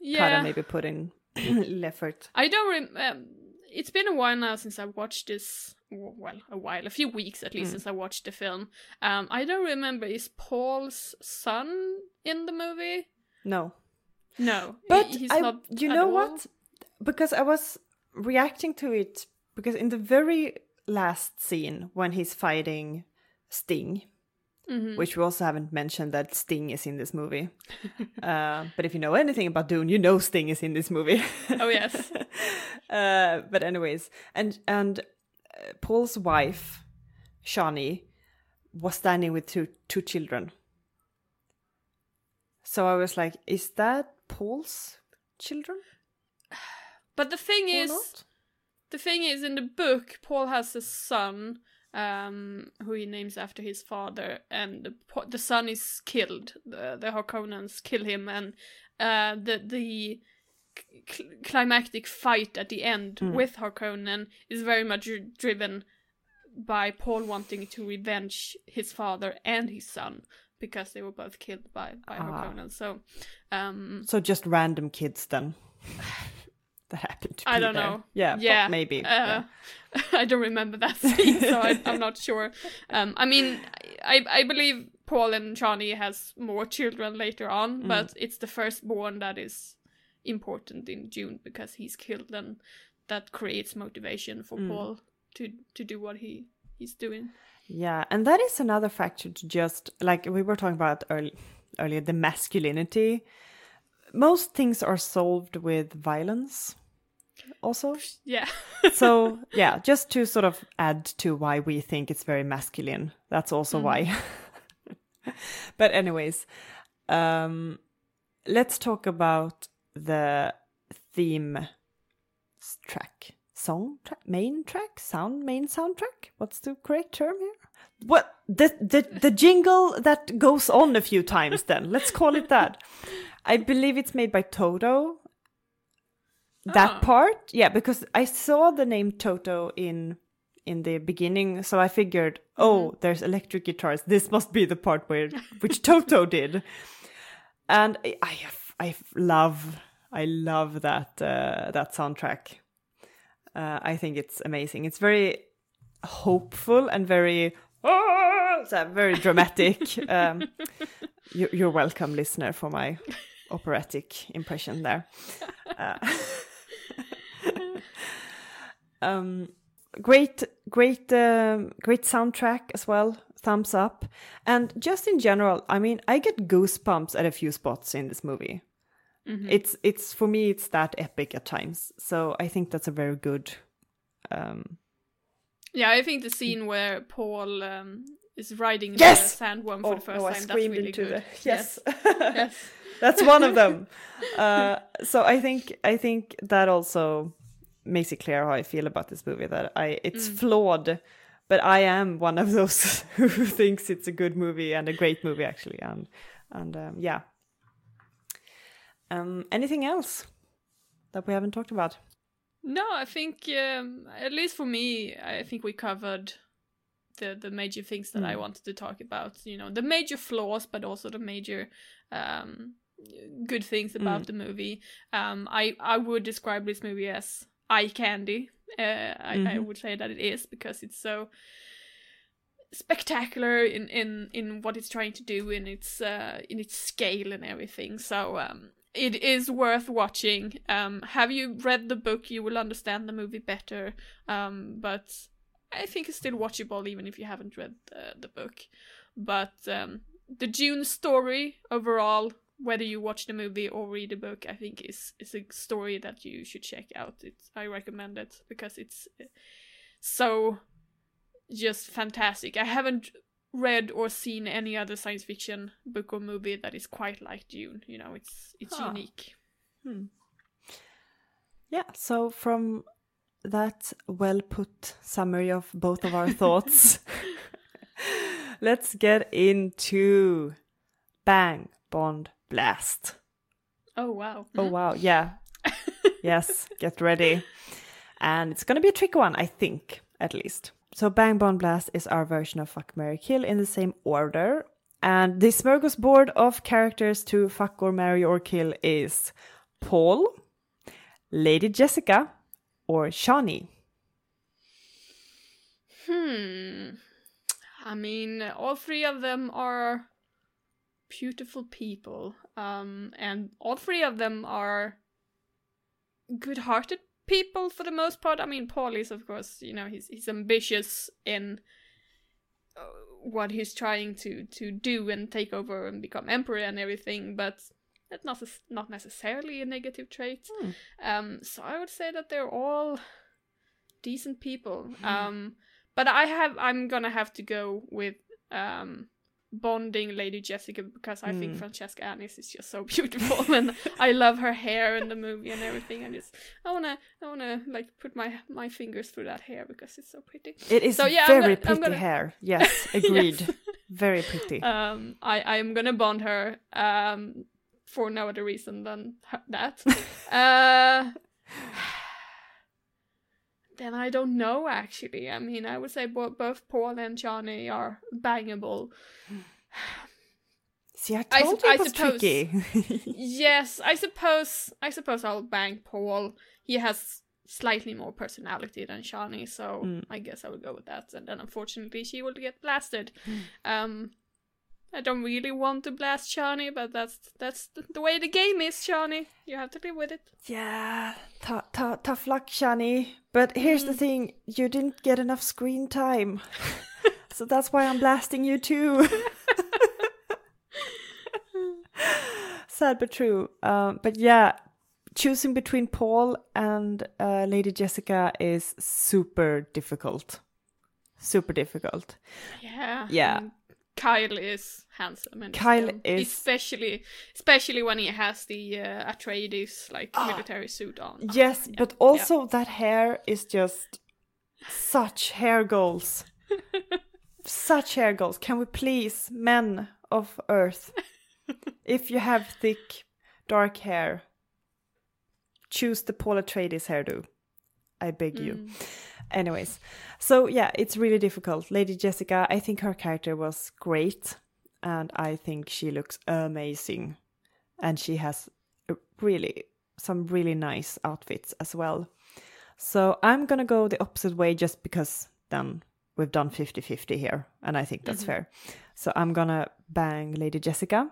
Speaker 8: Yeah,
Speaker 7: of maybe put in little effort.
Speaker 8: I don't remember. um, it's been a while now since I watched this. Well, a while, a few weeks at least
Speaker 7: Mm.
Speaker 8: since I watched the film. Um, I don't remember. Is Paul's son in the movie?
Speaker 7: No,
Speaker 8: No,
Speaker 7: but
Speaker 8: he's
Speaker 7: I,
Speaker 8: not.
Speaker 7: you know
Speaker 8: all.
Speaker 7: what? Because I was reacting to it because in the very last scene when he's fighting Sting,
Speaker 8: Mhm.
Speaker 7: which we also haven't mentioned that Sting is in this movie. uh, but if you know anything about Dune, you know Sting is in this movie.
Speaker 8: Oh yes.
Speaker 7: uh, but anyways, and and uh, Paul's wife, Chani, was standing with two two children. So I was like, is that Paul's children
Speaker 8: But the thing
Speaker 7: or
Speaker 8: is,
Speaker 7: not?
Speaker 8: the thing is, in the book, Paul has a son, um, who he names after his father, and the, the son is killed. The the Harkonnens kill him, and uh, the the cl- climactic fight at the end with Harkonnen is very much dri- driven by Paul wanting to revenge his father and his son because they were both killed by by
Speaker 7: Ah.
Speaker 8: Harkonnen. So, um,
Speaker 7: So just random kids then. that happened to
Speaker 8: I don't
Speaker 7: there.
Speaker 8: know.
Speaker 7: Yeah,
Speaker 8: yeah,
Speaker 7: maybe.
Speaker 8: Uh,
Speaker 7: yeah.
Speaker 8: I don't remember that scene, so I, I'm not sure. Um, I mean, I I believe Paul and Chani has more children later
Speaker 7: Mm.
Speaker 8: on, but it's the firstborn that is important in Dune because he's killed, and that creates motivation for
Speaker 7: Mm.
Speaker 8: Paul to to do what he he's doing.
Speaker 7: Yeah, and that is another factor to just like we were talking about early, earlier the masculinity. Most things are solved with violence, also.
Speaker 8: Yeah,
Speaker 7: so yeah, just to sort of add to why we think it's very masculine. That's also why. but anyways, um, let's talk about the theme track, song track, main track, sound, main soundtrack. What's the correct term here? What the the the jingle that goes on a few times? Then let's call it that. I believe it's made by Toto. That
Speaker 8: Ah.
Speaker 7: part, yeah, because I saw the name Toto in in the beginning, so I figured, oh, there's electric guitars. This must be the part where which Toto did, and I I, I love I love that uh, that soundtrack. Uh, I think it's amazing. It's very hopeful and very "Ah!" so very dramatic. um, you, you're welcome, listener, for my operatic impression there. Uh, um, great, great, um, great soundtrack as well. Thumbs up, and just in general, I mean, I get goosebumps at a few spots in this movie. It's it's for me, it's that epic at times. So I think that's a very good. Um,
Speaker 8: yeah. I think the scene where Paul um, is riding
Speaker 7: Yes!
Speaker 8: the sandworm for the first
Speaker 7: oh, I
Speaker 8: time that's
Speaker 7: screamed
Speaker 8: really
Speaker 7: into
Speaker 8: good.
Speaker 7: the yes.
Speaker 8: yes.
Speaker 7: That's one of them. uh, so I think I think that also makes it clear how I feel about this movie. That I it's flawed, but I am one of those who thinks it's a good movie and a great movie actually. And and um, yeah. Um, anything else that we haven't talked about?
Speaker 8: No, I think um, at least for me, I think we covered the the major things that I wanted to talk about. You know, the major flaws, but also the major um, good things about the movie. Um, I I would describe this movie as eye candy. Uh, I, I would say that it is because it's so spectacular in in in what it's trying to do in its uh in its scale and everything. So um it is worth watching. Um have you read the book? You will understand the movie better. Um but i think it's still watchable even if you haven't read the, the book. But um the dune story overall whether you watch the movie or read the book i think is is a story that you should check out it's i recommend it because it's uh, so just fantastic. I haven't read or seen any other science fiction book or movie that is quite like Dune. You know, it's it's
Speaker 7: Huh.
Speaker 8: unique.
Speaker 7: Yeah. So from that well put summary of both of our thoughts, let's get into Bang Bond Blast.
Speaker 8: Oh wow.
Speaker 7: Oh wow, yeah. yes, get ready. And it's gonna be a tricky one, I think, at least. So Bang Bond Blast is our version of Fuck Mary Kill in the same order. And the smorgasbord of characters to fuck or marry or kill is Paul, Lady Jessica or Chani?
Speaker 8: Hmm. I mean, all three of them are beautiful people. Um, and all three of them are good-hearted people for the most part. I mean, Paul is, of course, you know, he's he's ambitious in uh, what he's trying to to do and take over and become emperor and everything, but that's not not necessarily a negative trait. Um, so I would say that they're all decent people. Um, but I have I'm gonna have to go with um bonding Lady Jessica because I think Francesca Annis is just so beautiful and I love her hair in the movie and everything. I just I wanna I wanna like put my my fingers through that hair because it's so pretty.
Speaker 7: It is
Speaker 8: So, yeah, I'm
Speaker 7: very
Speaker 8: gonna- I'm
Speaker 7: pretty
Speaker 8: gonna-
Speaker 7: hair. Yes, agreed. Very pretty.
Speaker 8: Um, I I am gonna bond her um for no other reason than her- that. uh, then I don't know actually. I mean, I would say bo- both Paul and Chani are bangable.
Speaker 7: See, I
Speaker 8: I
Speaker 7: told
Speaker 8: sup-
Speaker 7: you
Speaker 8: I
Speaker 7: it was
Speaker 8: suppose-
Speaker 7: tricky.
Speaker 8: Yes, I suppose I suppose I'll bang Paul. He has slightly more personality than Chani, so
Speaker 7: Mm.
Speaker 8: I guess I will go with that. And then unfortunately she will get blasted. Um I don't really want to blast Chani, but that's that's the way the game is, Chani. You have to live with it.
Speaker 7: yeah, tou- tou- tough luck, Chani. But here's
Speaker 8: Mm.
Speaker 7: the thing: you didn't get enough screen time, so that's why I'm blasting you too. Sad but true. Um, but yeah, choosing between Paul and uh, Lady Jessica is super difficult. Super difficult.
Speaker 8: Yeah.
Speaker 7: Yeah.
Speaker 8: Kyle is handsome and
Speaker 7: Kyle is-
Speaker 8: especially especially when he has the uh, Atreides like
Speaker 7: Ah.
Speaker 8: military suit on.
Speaker 7: Yes,
Speaker 8: yeah,
Speaker 7: but also that hair is just such hair goals. such hair goals. Can we please, men of Earth, if you have thick, dark hair, choose the Paul Atreides hairdo. I beg you. Anyways, so yeah, it's really difficult. Lady Jessica, I think her character was great, and I think she looks amazing, and she has really some really nice outfits as well. So I'm gonna go the opposite way just because then we've done 50-50 here, and I think that's fair. So I'm gonna bang Lady Jessica,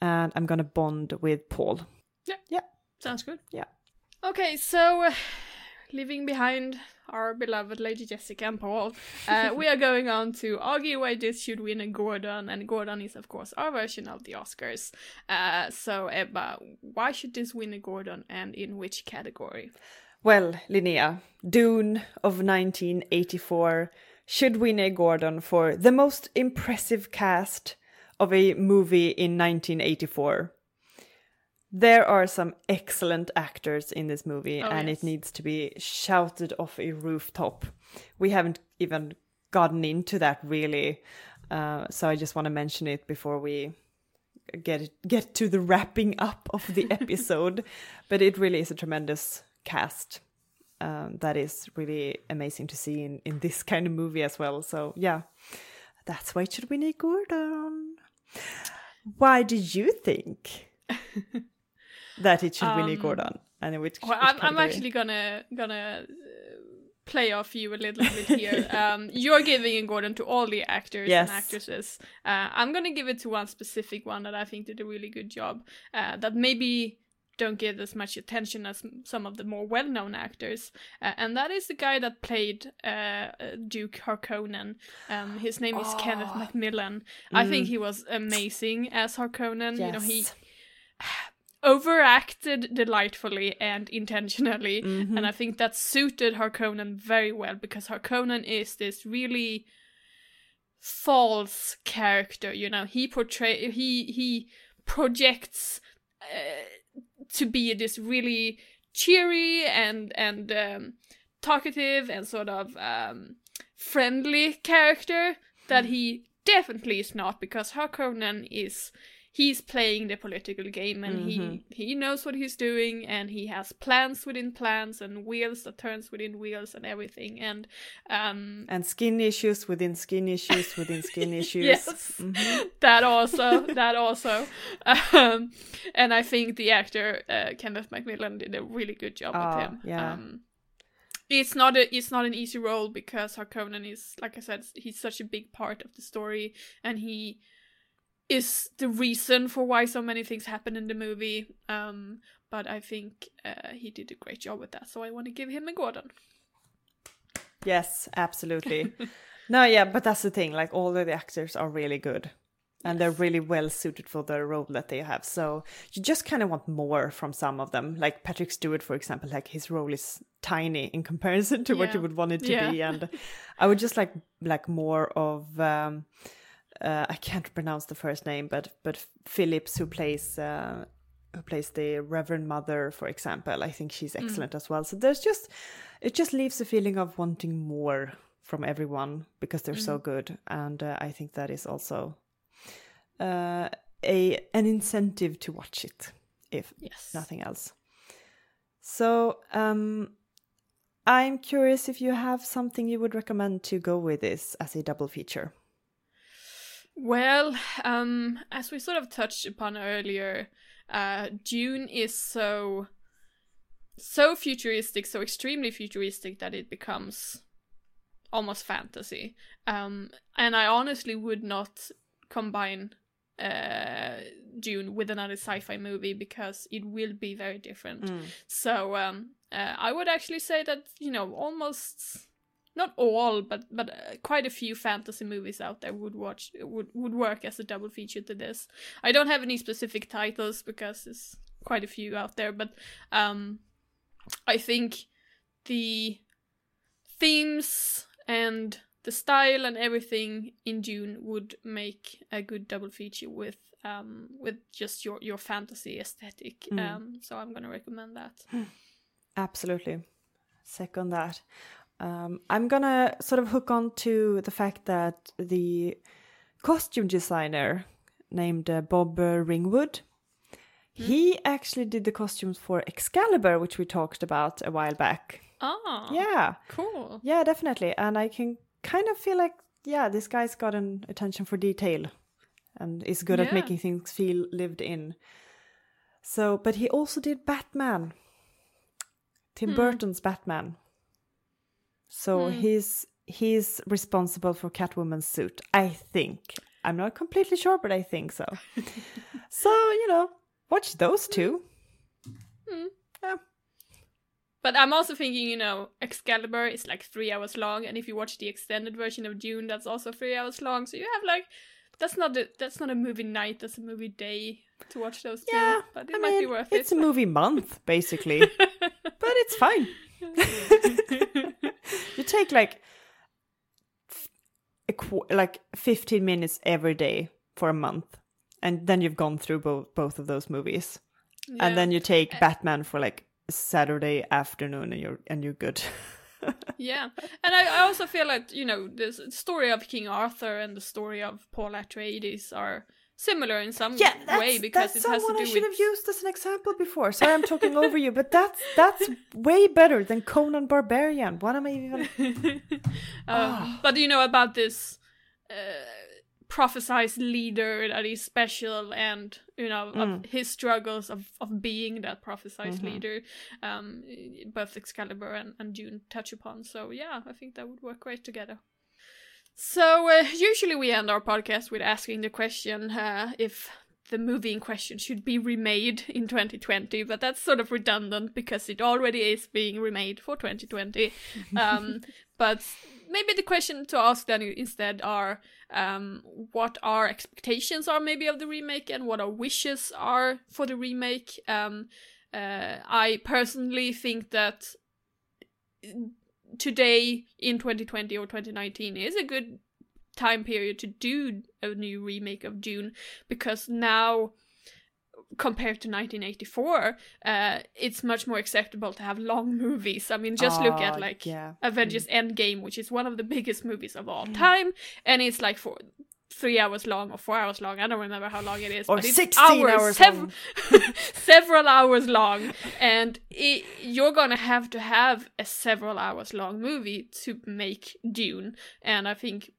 Speaker 7: and I'm gonna bond with Paul.
Speaker 8: Yeah.
Speaker 7: Yeah.
Speaker 8: Sounds good.
Speaker 7: Yeah.
Speaker 8: Okay, so uh, leaving behind our beloved Lady Jessica and Paul, uh, we are going on to argue why this should win a Gordon, and Gordon is, of course, our version of the Oscars. Uh, so, Ebba, why should this win a Gordon, and in which category?
Speaker 7: Well, Linnea, Dune of 1984 should win a Gordon for the most impressive cast of a movie in 1984. There are some excellent actors in this movie,
Speaker 8: Oh,
Speaker 7: and
Speaker 8: yes.
Speaker 7: it needs to be shouted off a rooftop. We haven't even gotten into that really, uh, so I just want to mention it before we get get to the wrapping up of the episode. but it really is a tremendous cast. Um, that is really amazing to see in, in this kind of movie as well. So yeah, that's why it should win a Gordon. Why did you think that it should
Speaker 8: Um,
Speaker 7: Gordon? And in which,
Speaker 8: Well,
Speaker 7: which
Speaker 8: I'm, I'm actually gonna gonna uh, play off you a little bit here. um, you're giving a Gordon to all the actors
Speaker 7: Yes.
Speaker 8: and actresses. Uh, I'm gonna give it to one specific one that I think did a really good job. Uh, that maybe don't get as much attention as some of the more well-known actors, uh, and that is the guy that played uh, uh, Duke Harkonnen. Um, his name is Kenneth
Speaker 7: Oh.
Speaker 8: McMillan. I think he was amazing as Harkonnen. You know, he
Speaker 7: Yes.
Speaker 8: overacted delightfully and intentionally,
Speaker 7: Mm-hmm.
Speaker 8: and I think that suited Harkonnen very well because Harkonnen is this really false character. You know, he portray he he projects uh, to be this really cheery and and um, talkative and sort of um, friendly character that he definitely is not because Harkonnen is he's playing the political game and he he knows what he's doing and he has plans within plans and wheels that turns within wheels and everything and um
Speaker 7: And skin issues within skin issues within skin issues.
Speaker 8: yes that also that also. Um and i think the actor uh, kenneth mcmillan did a really good job
Speaker 7: Ah,
Speaker 8: with him.
Speaker 7: yeah.
Speaker 8: um it's not a it's not an easy role because harkonnen is like i said he's such a big part of the story and he is the reason for why so many things happen in the movie um but i think uh, he did a great job with that so i want to give him a gordon
Speaker 7: Yes, absolutely. no, yeah, but that's the thing. Like all of the actors are really good. And they're really well suited for the role that they have. So you just kind of want more from some of them. Like Patrick Stewart, for example, like his role is tiny in comparison to what you would want it to
Speaker 8: Yeah.
Speaker 7: be. And I would just like like more of um uh, I can't pronounce the first name, but but Phillips who plays uh, who plays the Reverend Mother, for example. I think she's excellent as well. So there's just it just leaves a feeling of wanting more from everyone because they're so good, and uh, I think that is also uh, a an incentive to watch it, if
Speaker 8: yes
Speaker 7: nothing else. So um, I'm curious if you have something you would recommend to go with this as a double feature.
Speaker 8: Well, um, as we sort of touched upon earlier, uh, Dune is so so futuristic, so extremely futuristic that it becomes almost fantasy. Um, and I honestly would not combine uh, Dune with another sci-fi movie because it will be very different. So um, uh, I would actually say that you know almost not all, but but uh, quite a few fantasy movies out there would watch would would work as a double feature to this. I don't have any specific titles because there's quite a few out there, but um, I think the themes and the style and everything in Dune would make a good double feature with um with just your your fantasy aesthetic. Um, so I'm gonna recommend that.
Speaker 7: Absolutely. Second that. Um, I'm gonna sort of hook on to the fact that the costume designer named uh, Bob uh, Ringwood, he actually did the costumes for Excalibur, which we talked about a while back.
Speaker 8: Ah,
Speaker 7: Yeah,
Speaker 8: cool.
Speaker 7: yeah, definitely. And I can kind of feel like, yeah, this guy's got an attention for detail and is good at making things feel lived in. So, but he also did Batman, Tim
Speaker 8: Hmm.
Speaker 7: Burton's Batman. So hmm. he's he's responsible for Catwoman's suit. I think. I'm not completely sure, but I think so. so you know, watch those two. Hmm. Yeah.
Speaker 8: But I'm also thinking, you know, Excalibur is like three hours long, and if you watch the extended version of Dune, that's also three hours long. So you have like, that's not a that's not a movie night, that's a movie day to watch those two.
Speaker 7: Yeah,
Speaker 8: but it
Speaker 7: I
Speaker 8: might
Speaker 7: mean,
Speaker 8: be worth
Speaker 7: it's
Speaker 8: it.
Speaker 7: It's a movie month basically, but it's fine. take like a qu- like 15 minutes every day for a month and then you've gone through both both of those movies.
Speaker 8: Yeah.
Speaker 7: and then you take eh. batman for like saturday afternoon and you're and you're good.
Speaker 8: Yeah, and I, I also feel like you know the story of King Arthur and the story of Paul Atreides are similar in some way because it has to
Speaker 7: someone
Speaker 8: do
Speaker 7: I should
Speaker 8: with
Speaker 7: have used as an example before. Sorry, I'm talking over you, but that's that's way better than Conan Barbarian. What am I even?
Speaker 8: Um, But you know about this uh, prophesized leader that is special, and you know of his struggles of, of being that prophesized leader. Um, both Excalibur and, and Dune touch upon. So yeah, I think that would work great together. So uh, usually we end our podcast with asking the question uh, if the movie in question should be remade in 2020, but that's sort of redundant because it already is being remade for 2020. Um, but maybe the question to ask then instead are um, what our expectations are maybe of the remake and what our wishes are for the remake. Um, uh, I personally think that today in 2020 or 2019 is a good time period to do a new remake of Dune because now compared to 1984 uh it's much more acceptable to have long movies i mean just look at like
Speaker 7: yeah.
Speaker 8: avengers endgame which is one of the biggest movies of all time and it's like for three hours long or four hours long. I don't remember how long it is.
Speaker 7: Or
Speaker 8: but it's
Speaker 7: 16 hours
Speaker 8: sev-
Speaker 7: long.
Speaker 8: several hours long, and it, you're gonna have to have a several hours long movie to make Dune. And I think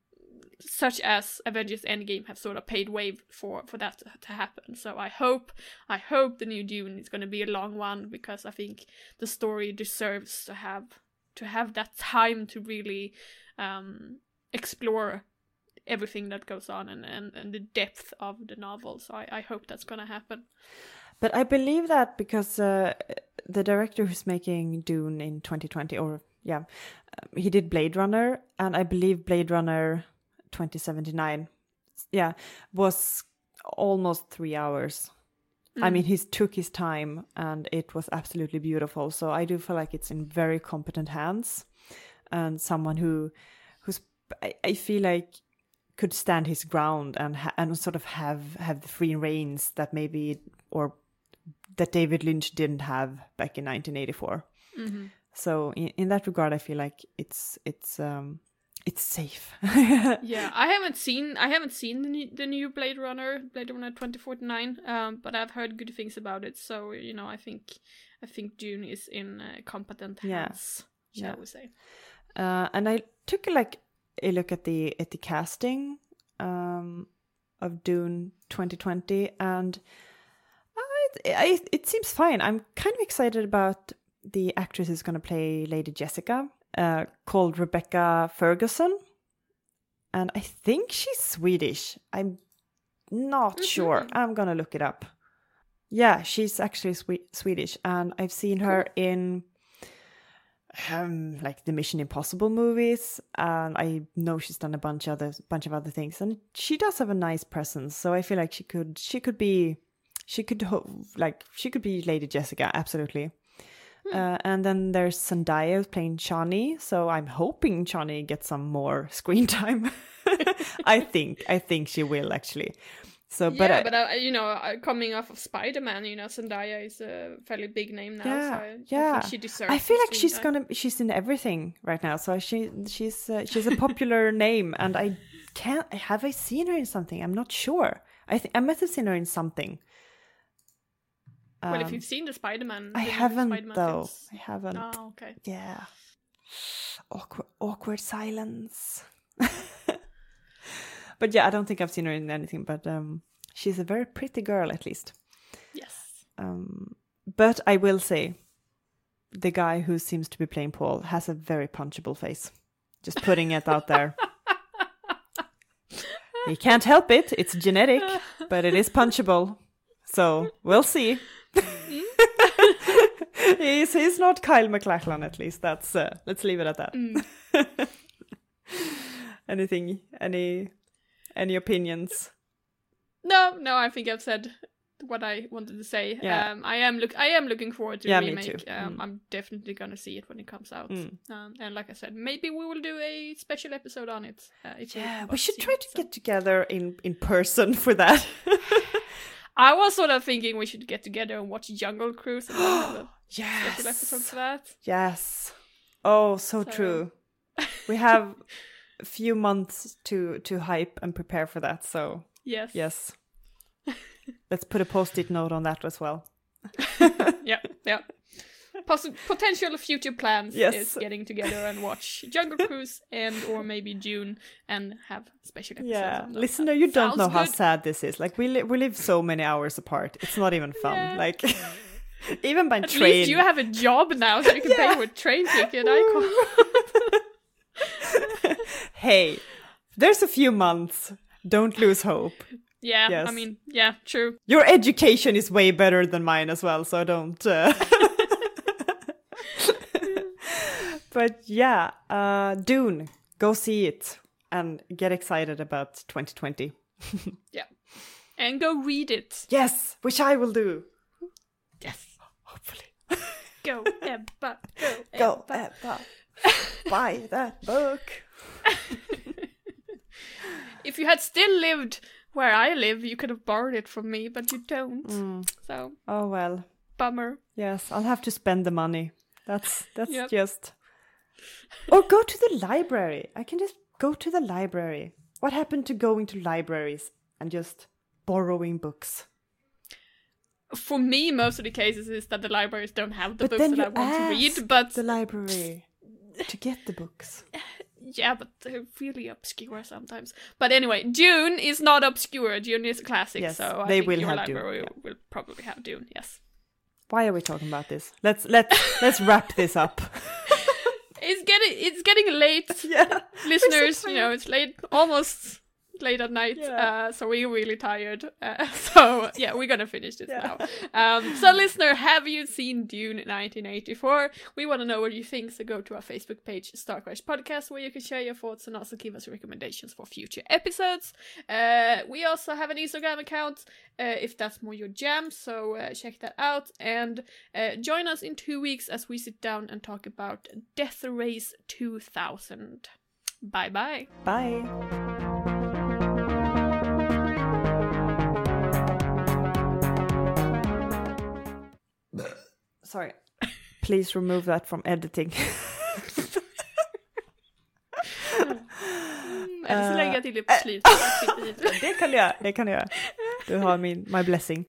Speaker 8: such as Avengers Endgame have sort of paid way for for that to, to happen. So I hope I hope the new Dune is going to be a long one because I think the story deserves to have to have that time to really um, explore everything that goes on and, and, and the depth of the novel. So I, I hope that's going to happen.
Speaker 7: But I believe that because uh, the director who's making Dune in 2020, or yeah, uh, he did Blade Runner, and I believe Blade Runner 2079, yeah, was almost three hours. I mean, he took his time, and it was absolutely beautiful. So I do feel like it's in very competent hands, and someone who, who's I, I feel like could stand his ground and ha- and sort of have have the free reins that maybe or that David Lynch didn't have back in 1984. So in, in that regard, I feel like it's it's um it's safe.
Speaker 8: yeah, I haven't seen I haven't seen the new, the new Blade Runner, Blade Runner 2049, um, but I've heard good things about it. So you know, I think I think Dune is in uh, competent
Speaker 7: Yeah.
Speaker 8: hands, shall
Speaker 7: Yeah.
Speaker 8: we say?
Speaker 7: Uh, and I took like a look at the at the casting um, of Dune 2020, and I, I, it seems fine. I'm kind of excited about the actress who's going to play Lady Jessica, uh, called Rebecca Ferguson, and I think she's Swedish. I'm not sure. I'm gonna look it up. Yeah, she's actually Swe- Swedish, and I've seen her in um like the Mission Impossible movies and I know she's done a bunch other bunch of other things and she does have a nice presence so I feel like she could she could be she could ho- like she could be Lady Jessica absolutely. Uh, and then there's Zendaya playing Chani so I'm hoping Chani gets some more screen time. I think I think she will actually so but
Speaker 8: yeah,
Speaker 7: I,
Speaker 8: but uh, you know, uh, coming off of Spider Man, you know, Zendaya is a fairly big name now. so
Speaker 7: yeah,
Speaker 8: I,
Speaker 7: yeah.
Speaker 8: I think she deserves.
Speaker 7: I feel like she's
Speaker 8: time.
Speaker 7: gonna she's in everything right now. So she she's uh, she's a popular name, and I can't have I seen her in something? I'm not sure. I think I must have seen her in something.
Speaker 8: Well, if
Speaker 7: Um,
Speaker 8: you've seen the Spider Man,
Speaker 7: I haven't though. I haven't.
Speaker 8: Oh, okay.
Speaker 7: Yeah. Awkward, awkward silence. but yeah, I don't think I've seen her in anything. But um, she's a very pretty girl, at least.
Speaker 8: Yes.
Speaker 7: Um, but I will say, the guy who seems to be playing Paul has a very punchable face. Just putting it out there. he can't help it; it's genetic, but it is punchable. So we'll see. he's he's not Kyle MacLachlan, at least. That's uh, let's leave it at that. Anything? Any? Any opinions?
Speaker 8: No, no, I think I've said what I wanted to say.
Speaker 7: Yeah.
Speaker 8: Um, I am look I am looking forward to
Speaker 7: Yeah,
Speaker 8: remake.
Speaker 7: too.
Speaker 8: Um,
Speaker 7: Mm.
Speaker 8: I'm definitely gonna see it when it comes out.
Speaker 7: Mm.
Speaker 8: Um, and like I said, maybe we will do a special episode on it. Uh,
Speaker 7: Yeah, we should try
Speaker 8: it,
Speaker 7: to
Speaker 8: so.
Speaker 7: get together in in person for that.
Speaker 8: I was sort of thinking we should get together and watch Jungle Cruise and have a special episode
Speaker 7: yes.
Speaker 8: for that.
Speaker 7: Yes. Oh, so,
Speaker 8: So-
Speaker 7: true. We have few months to to hype and prepare for that. So
Speaker 8: Yes.
Speaker 7: yes, let's put a post-it note on that as well.
Speaker 8: yeah, yeah. Possi- potential future plans
Speaker 7: Yes.
Speaker 8: is getting together and watch Jungle Cruise and or maybe Dune and have special episodes.
Speaker 7: Yeah, listener, you don't know how
Speaker 8: good.
Speaker 7: sad this is. Like we li- we live so many hours apart. It's not even fun.
Speaker 8: Yeah.
Speaker 7: Like even by
Speaker 8: At
Speaker 7: train.
Speaker 8: least you have a job now, so you can pay for a train ticket. I can't.
Speaker 7: Hey, there's a few months. Don't lose hope.
Speaker 8: Yeah,
Speaker 7: Yes.
Speaker 8: I mean, yeah, true.
Speaker 7: Your education is way better than mine as well, so don't. Uh... but yeah, uh, Dune, go see it and get excited about 2020.
Speaker 8: Yeah, and go read it.
Speaker 7: Yes, which I will do.
Speaker 8: Yes,
Speaker 7: Hopefully.
Speaker 8: go Ebba, go
Speaker 7: Go,
Speaker 8: Ebba.
Speaker 7: Ebba. Buy that book.
Speaker 8: If you had still lived where I live, you could have borrowed it from me, but you don't.
Speaker 7: Mm.
Speaker 8: So
Speaker 7: Oh well.
Speaker 8: bummer.
Speaker 7: Yes, I'll have to spend the money. That's that's
Speaker 8: Yep.
Speaker 7: just. Or go to the library. I can just go to the library What happened to going to libraries and just borrowing books?
Speaker 8: For me, most of the cases is that the libraries don't have the
Speaker 7: but
Speaker 8: books that I want to read. But
Speaker 7: the library to get the books.
Speaker 8: yeah, but they're really obscure sometimes. But anyway, Dune is not obscure. Dune is a classic.
Speaker 7: Yes,
Speaker 8: so I
Speaker 7: they
Speaker 8: think
Speaker 7: will
Speaker 8: your
Speaker 7: have Dune,
Speaker 8: library
Speaker 7: yeah.
Speaker 8: will probably have Dune. Yes.
Speaker 7: Why are we talking about this? Let's let's let's wrap this up.
Speaker 8: It's getting it's getting late,
Speaker 7: yeah.
Speaker 8: listeners. You know, it's late, almost late at night.
Speaker 7: Yeah.
Speaker 8: Uh, so we're really tired. Uh, so yeah, we're gonna finish this
Speaker 7: Yeah.
Speaker 8: now. Um, so listener, have you seen Dune 1984? We want to know what you think. So go to our Facebook page, Star Crash Podcast, where you can share your thoughts and also give us recommendations for future episodes. Uh, we also have an Instagram account uh, if that's more your jam. So uh, check that out and uh, join us in two weeks as we sit down and talk about Death Race 2000. Bye bye.
Speaker 7: Bye. Sorry. Please remove that from editing.
Speaker 8: Eller så
Speaker 7: Eh,
Speaker 8: lägger jag till det på slutet.
Speaker 7: det kan du göra. Det kan du göra. Du har min my blessing.